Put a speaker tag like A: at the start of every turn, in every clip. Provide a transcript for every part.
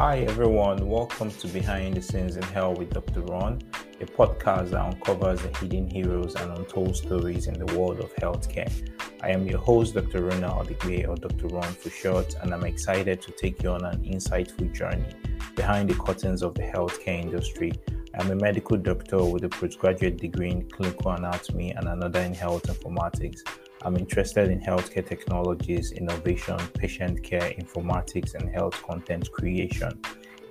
A: Hi, everyone. Welcome to Behind the Scenes in Health with Dr. Ron, a podcast that uncovers the hidden heroes and untold stories in the world of healthcare. I am your host, Dr. Ronald Igwe, or Dr. Ron for short, and I'm excited to take you on an insightful journey behind the curtains of the healthcare industry. I'm a medical doctor with a postgraduate degree in clinical anatomy and another in health informatics. I'm interested in healthcare technologies, innovation, patient care, informatics, and health content creation.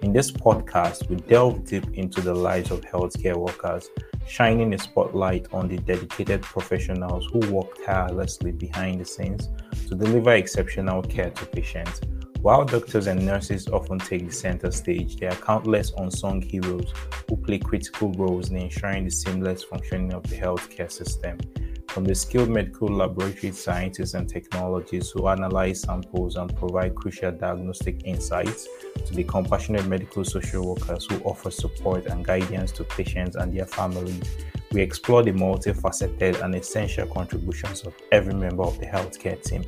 A: In this podcast, we delve deep into the lives of healthcare workers, shining a spotlight on the dedicated professionals who work tirelessly behind the scenes to deliver exceptional care to patients. While doctors and nurses often take the center stage, there are countless unsung heroes who play critical roles in ensuring the seamless functioning of the healthcare system from the skilled medical laboratory scientists and technologists who analyze samples and provide crucial diagnostic insights to the compassionate medical social workers who offer support and guidance to patients and their families. We explore the multifaceted and essential contributions of every member of the healthcare team.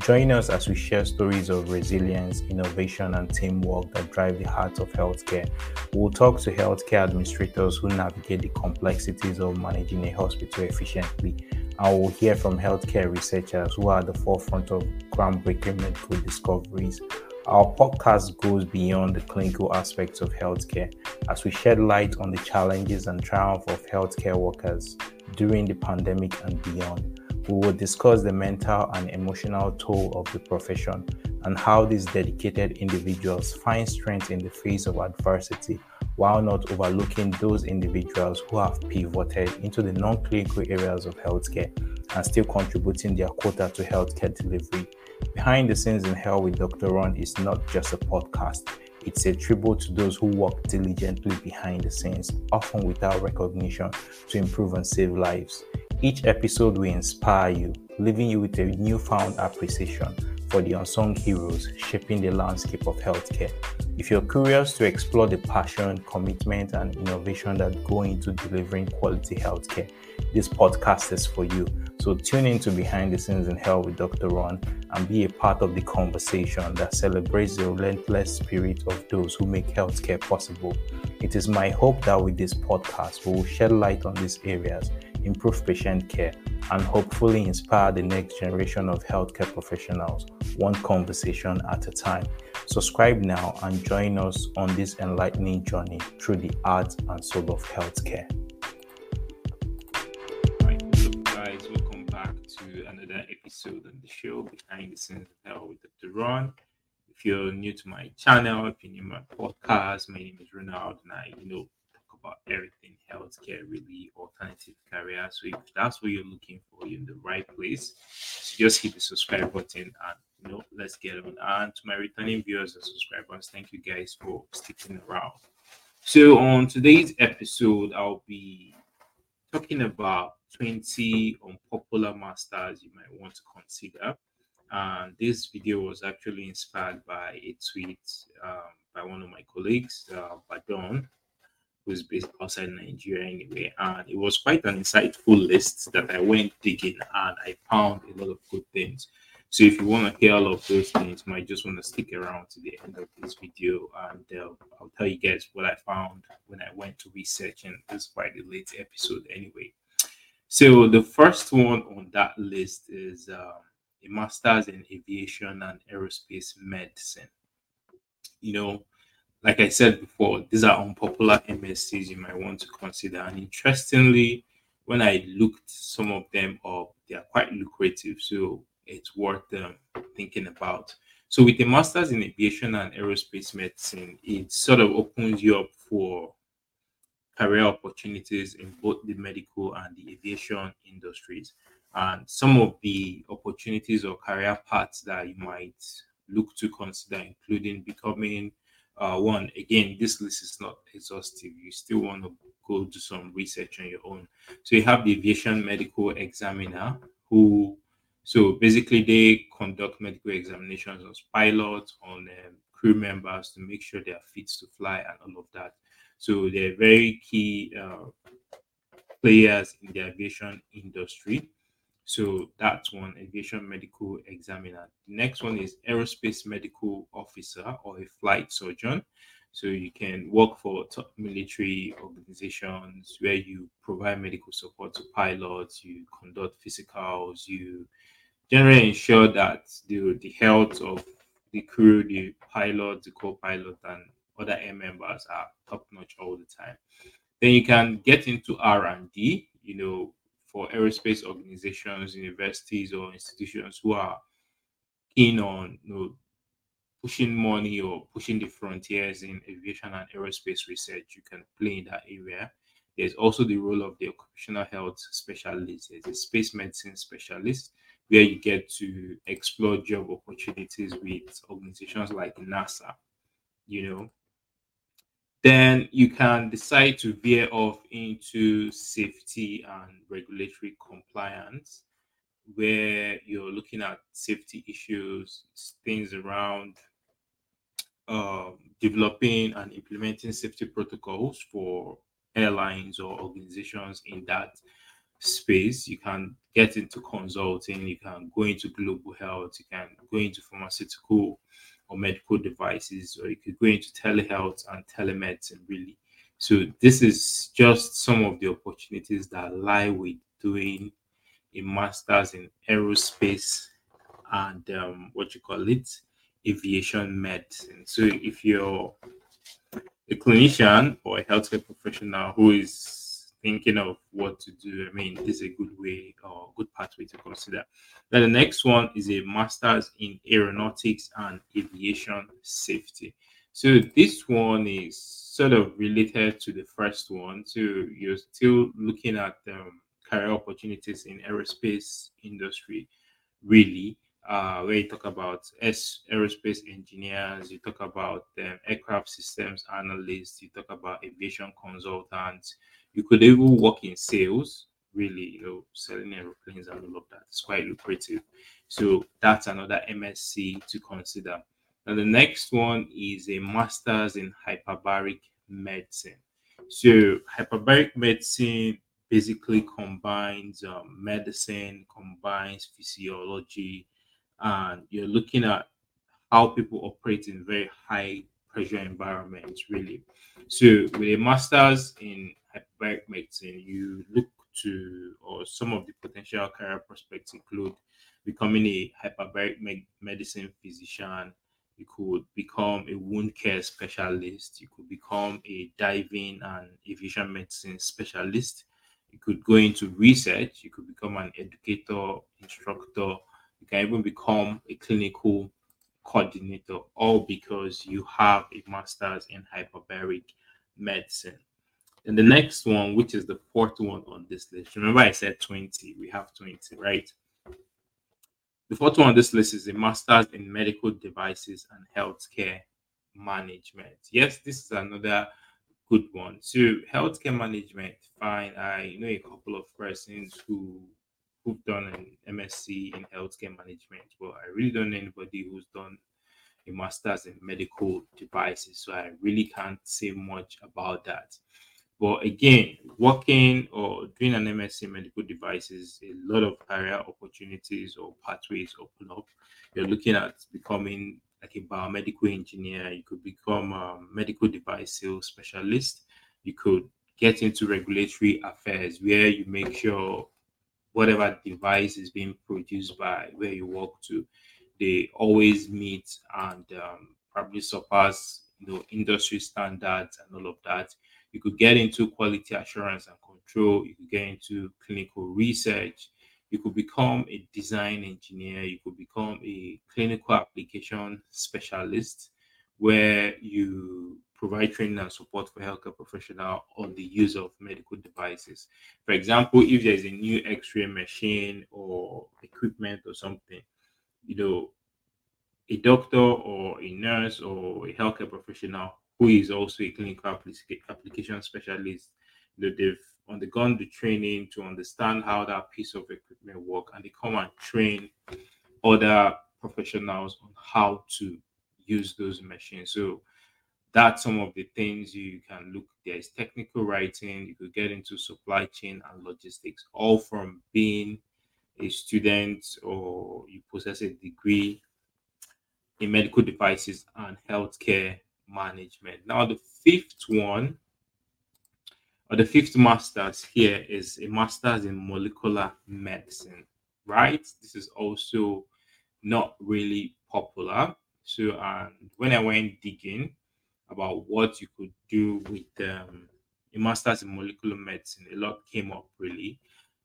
A: Join us as we share stories of resilience, innovation, and teamwork that drive the heart of healthcare. We'll talk to healthcare administrators who navigate the complexities of managing a hospital efficiently I will hear from healthcare researchers who are at the forefront of groundbreaking medical discoveries. Our podcast goes beyond the clinical aspects of healthcare as we shed light on the challenges and triumph of healthcare workers during the pandemic and beyond. We will discuss the mental and emotional toll of the profession and how these dedicated individuals find strength in the face of adversity while not overlooking those individuals who have pivoted into the non clinical areas of healthcare and still contributing their quota to healthcare delivery. Behind the Scenes in Health with Dr. Ron is not just a podcast, it's a tribute to those who work diligently behind the scenes, often without recognition, to improve and save lives. Each episode will inspire you, leaving you with a newfound appreciation for the unsung heroes shaping the landscape of healthcare. If you're curious to explore the passion, commitment, and innovation that go into delivering quality healthcare, this podcast is for you. So tune in to Behind the Scenes in Health with Dr. Ron and be a part of the conversation that celebrates the relentless spirit of those who make healthcare possible. It is my hope that with this podcast, we will shed light on these areas, improve patient care, and hopefully inspire the next generation of healthcare professionals, one conversation at a time. Subscribe now and join us on this enlightening journey through the art and soul of healthcare. Guys, welcome back to another episode on the show Behind the Scenes of Health with Dr. Ron. If you're new to my channel, if you're new to my podcast, my name is Ronald, and I, you know, about everything healthcare, really alternative career. So if that's what you're looking for, you're in the right place. So just hit the subscribe button and you know, let's get on. And to my returning viewers and subscribers, thank you guys for sticking around. So on today's episode, I'll be talking about 20 unpopular masters you might want to consider. And this video was actually inspired by a tweet um, by one of my colleagues, uh, Badon, who's based outside Nigeria anyway. And it was quite an insightful list that I went digging and I found a lot of good things. So if you want to hear all of those things, you might just want to stick around to the end of this video and uh, I'll tell you guys what I found when I went to research and this is quite a late episode anyway. So the first one on that list is uh, a master's in aviation and aerospace medicine. You know, like I said before, these are unpopular MSCs you might want to consider. And interestingly, when I looked some of them up, they are quite lucrative. So it's worth um, thinking about. So with a master's in aviation and aerospace medicine, it sort of opens you up for career opportunities in both the medical and the aviation industries. And some of the opportunities or career paths that you might look to consider, including becoming uh, one. Again this list is not exhaustive. You still want to go do some research on your own. So you have the aviation medical examiner who so basically they conduct medical examinations on pilots on um, crew members to make sure they are fit to fly and all of that. So they're very key uh, players in the aviation industry So that's one aviation medical examiner. The next one is aerospace medical officer or a flight surgeon. So you can work for top military organizations where you provide medical support to pilots, you conduct physicals, you generally ensure that the, the health of the crew, the pilot, the co-pilot, and other air members are top notch all the time. Then you can get into R and D. You know, for aerospace organizations, universities, or institutions who are keen on you know, pushing money or pushing the frontiers in aviation and aerospace research, you can play in that area. There's also the role of the occupational health specialist, there's a space medicine specialist, where you get to explore job opportunities with organizations like NASA, you know. Then you can decide to veer off into safety and regulatory compliance, where you're looking at safety issues, things around um, developing and implementing safety protocols for airlines or organizations in that space. You can get into consulting, you can go into global health, you can go into pharmaceutical or medical devices, or you could go into telehealth and telemedicine, really. So, this is just some of the opportunities that lie with doing a master's in aerospace and um, what you call it, aviation medicine. So, if you're a clinician or a healthcare professional who is thinking of what to do, I mean, this is a good way or good pathway to consider. Then the next one is a master's in aeronautics and aviation safety. So this one is sort of related to the first one. So you're still looking at um, career opportunities in aerospace industry, really. Uh, where you talk about aerospace engineers, you talk about um, aircraft systems analysts, you talk about aviation consultants, you could even work in sales, really, you know, selling aeroplanes and all of that. It's quite lucrative. So that's another MSc to consider. And the next one is a master's in hyperbaric medicine. So hyperbaric medicine basically combines um, medicine, combines physiology, and you're looking at how people operate in very high pressure environments, really. So with a master's in hyperbaric medicine, you look to, or some of the potential career prospects include becoming a hyperbaric me- medicine physician. You could become a wound care specialist. You could become a diving and aviation medicine specialist. You could go into research. You could become an educator, instructor. You can even become a clinical coordinator, all because you have a master's in hyperbaric medicine. And the next one, which is the fourth one on this list, remember I said 20, we have 20, right? The fourth one on this list is a master's in medical devices and healthcare management. Yes, this is another good one. So, healthcare management, fine. I know a couple of persons who who've done an MSc in healthcare management, but I really don't know anybody who's done a master's in medical devices. So I really can't say much about that. But again, working or doing an MSc medical devices, a lot of career opportunities or pathways open up. You're looking at becoming like a biomedical engineer. You could become a medical device sales specialist. You could get into regulatory affairs where you make sure whatever device is being produced by where you work to, they always meet and um, probably surpass you know industry standards and all of that you could get into quality assurance and control. You could get into clinical research. You could become a design engineer. You could become a clinical application specialist where you provide training and support for healthcare professional on the use of medical devices. For example, if there's a new X-ray machine or equipment or something, you know, a doctor or a nurse or a healthcare professional who is also a clinical application specialist. You know, they've undergone the training to understand how that piece of equipment work, and they come and train other professionals on how to use those machines. So that's some of the things you can look. There is technical writing. You could get into supply chain and logistics, all from being a student or you possess a degree in medical devices and healthcare management. Now, the fifth one, or the fifth master's here is a master's in molecular medicine, right? This is also not really popular. So, and when I went digging about what you could do with um, a master's in molecular medicine, a lot came up really.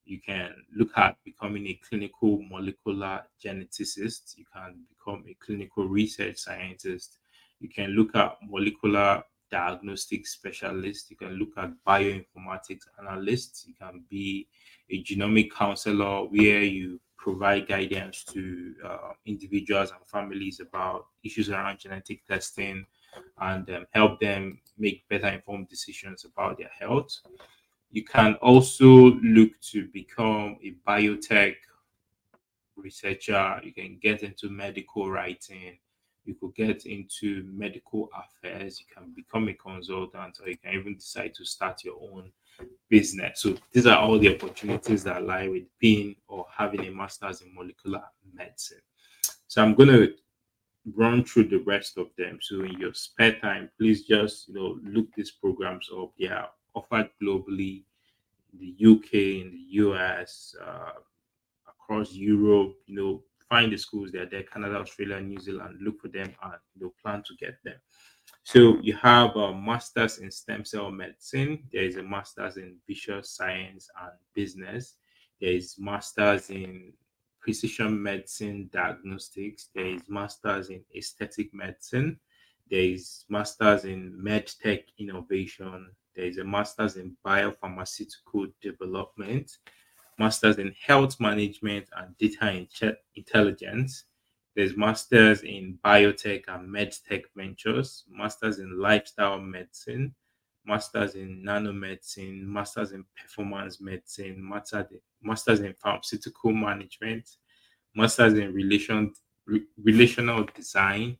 A: You can look at becoming a clinical molecular geneticist. You can become a clinical research scientist. You can look at molecular diagnostic specialist. You can look at bioinformatics analyst. You can be a genomic counselor where you provide guidance to uh, individuals and families about issues around genetic testing and um, help them make better informed decisions about their health. You can also look to become a biotech researcher. You can get into medical writing. You could get into medical affairs. You can become a consultant, or you can even decide to start your own business. So these are all the opportunities that lie with being or having a master's in molecular medicine. So I'm going to run through the rest of them. So in your spare time, please just you know look these programs up. They are offered globally in the UK, in the US, uh, across Europe. You know, find the schools that are there, Canada, Australia, New Zealand. Look for them and you know plan to get them. So you have a master's in stem cell medicine. There is a master's in visual science and business. There is master's in precision medicine diagnostics. There is master's in aesthetic medicine. There is master's in medtech innovation. There is a master's in biopharmaceutical development, master's in health management and data intelligence. There's masters in biotech and medtech ventures, masters in lifestyle medicine, masters in nanomedicine, masters in performance medicine, masters in pharmaceutical management, masters in relation, re, relational design,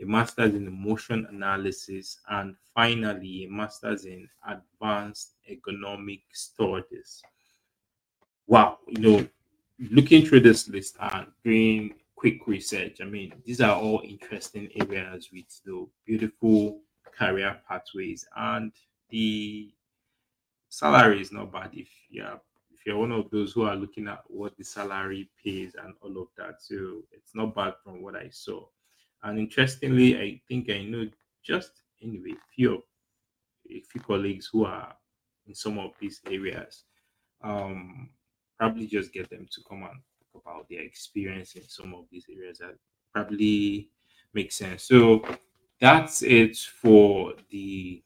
A: a master's in emotion analysis, and finally a master's in advanced economic studies. Wow, you know, looking through this list and doing quick research, I mean, these are all interesting areas with the beautiful career pathways and the salary is not bad if you're if you're one of those who are looking at what the salary pays and all of that. So it's not bad from what I saw. And interestingly, I think I know just anyway few a few colleagues who are in some of these areas. Um, probably just get them to come and talk about their experience in some of these areas that probably makes sense. So that's it for the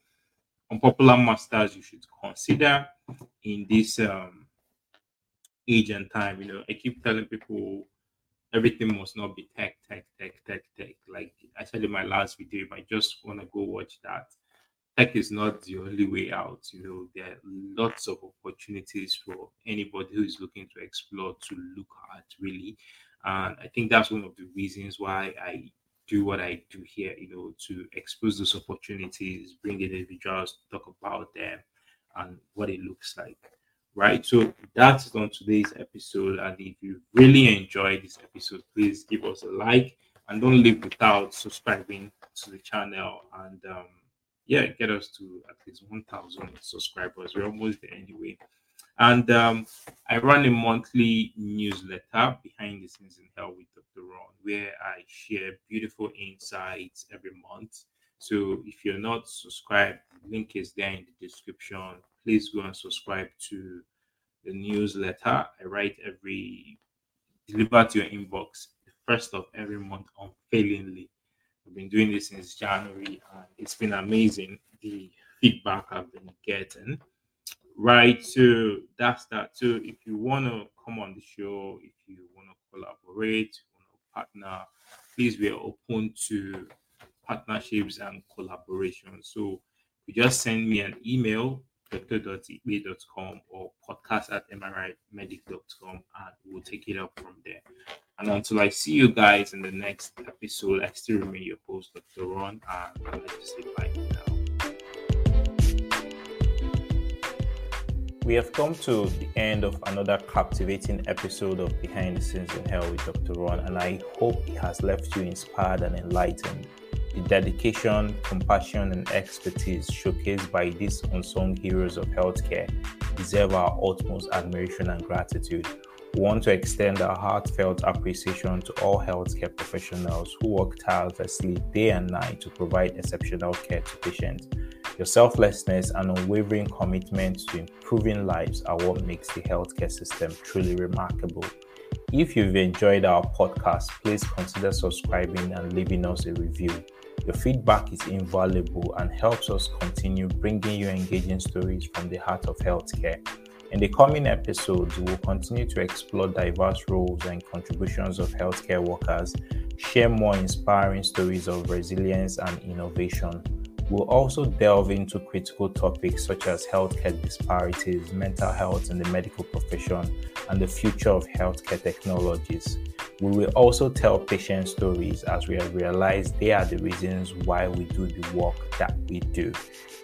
A: unpopular masters you should consider in this um, age and time. You know, I keep telling people everything must not be tech, tech, tech, tech, tech. Like I said in my last video, if I just want to go watch that, tech is not the only way out. You know, there are lots of opportunities for anybody who is looking to explore to look at really. And I think that's one of the reasons why I do what I do here, you know, to expose those opportunities, bring in individuals talk about them and what it looks like. Right. So that's on today's episode. And if you really enjoyed this episode, please give us a like and don't leave without subscribing to the channel and um yeah, get us to at least 1,000 subscribers. We're almost there anyway. And um, I run a monthly newsletter, Behind the Scenes in Health with Dr. Ron, where I share beautiful insights every month. So if you're not subscribed, link is there in the description. Please go and subscribe to the newsletter. I write every, deliver to your inbox the first of every month unfailingly. I've been doing this since January and it's been amazing the feedback I've been getting. Right so that's that. So if you want to come on the show if you want to collaborate want to partner please we are open to partnerships and collaboration so you just send me an email dr.ikpe.com or podcast at mrimedic.com and we'll take it up from there and until i see you guys in the next episode i still remain your host dr ron and i'll just say bye now We have come to the end of another captivating episode of Behind the Scenes in Health with Dr. Ron, and I hope it has left you inspired and enlightened. The dedication, compassion, and expertise showcased by these unsung heroes of healthcare deserve our utmost admiration and gratitude. We want to extend our heartfelt appreciation to all healthcare professionals who work tirelessly day and night to provide exceptional care to patients. Your selflessness and unwavering commitment to improving lives are what makes the healthcare system truly remarkable. If you've enjoyed our podcast, please consider subscribing and leaving us a review. Your feedback is invaluable and helps us continue bringing you engaging stories from the heart of healthcare. In the coming episodes, we will continue to explore diverse roles and contributions of healthcare workers, share more inspiring stories of resilience and innovation We'll also delve into critical topics such as healthcare disparities, mental health in the medical profession, and the future of healthcare technologies. We will also tell patient stories as we have realized they are the reasons why we do the work that we do.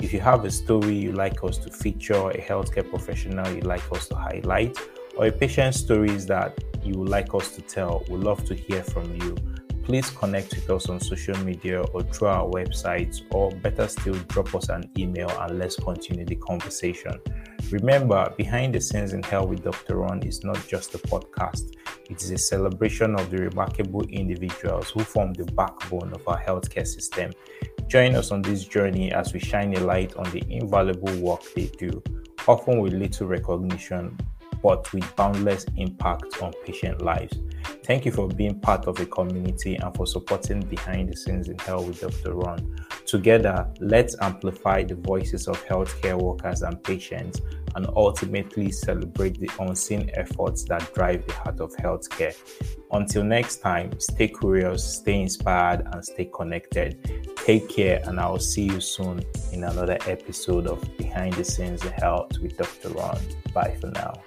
A: If you have a story you'd like us to feature, a healthcare professional you'd like us to highlight, or a patient stories that you would like us to tell, we'd love to hear from you please connect with us on social media or through our website, or better still, drop us an email and let's continue the conversation. Remember, Behind the Scenes in Health with Dr. Ron is not just a podcast, it is a celebration of the remarkable individuals who form the backbone of our healthcare system. Join us on this journey as we shine a light on the invaluable work they do, often with little recognition, but with boundless impact on patient lives. Thank you for being part of the community and for supporting Behind the Scenes in Health with Dr. Ron. Together, let's amplify the voices of healthcare workers and patients and ultimately celebrate the unseen efforts that drive the heart of healthcare. Until next time, stay curious, stay inspired, and stay connected. Take care, and I'll see you soon in another episode of Behind the Scenes in Health with Dr. Ron. Bye for now.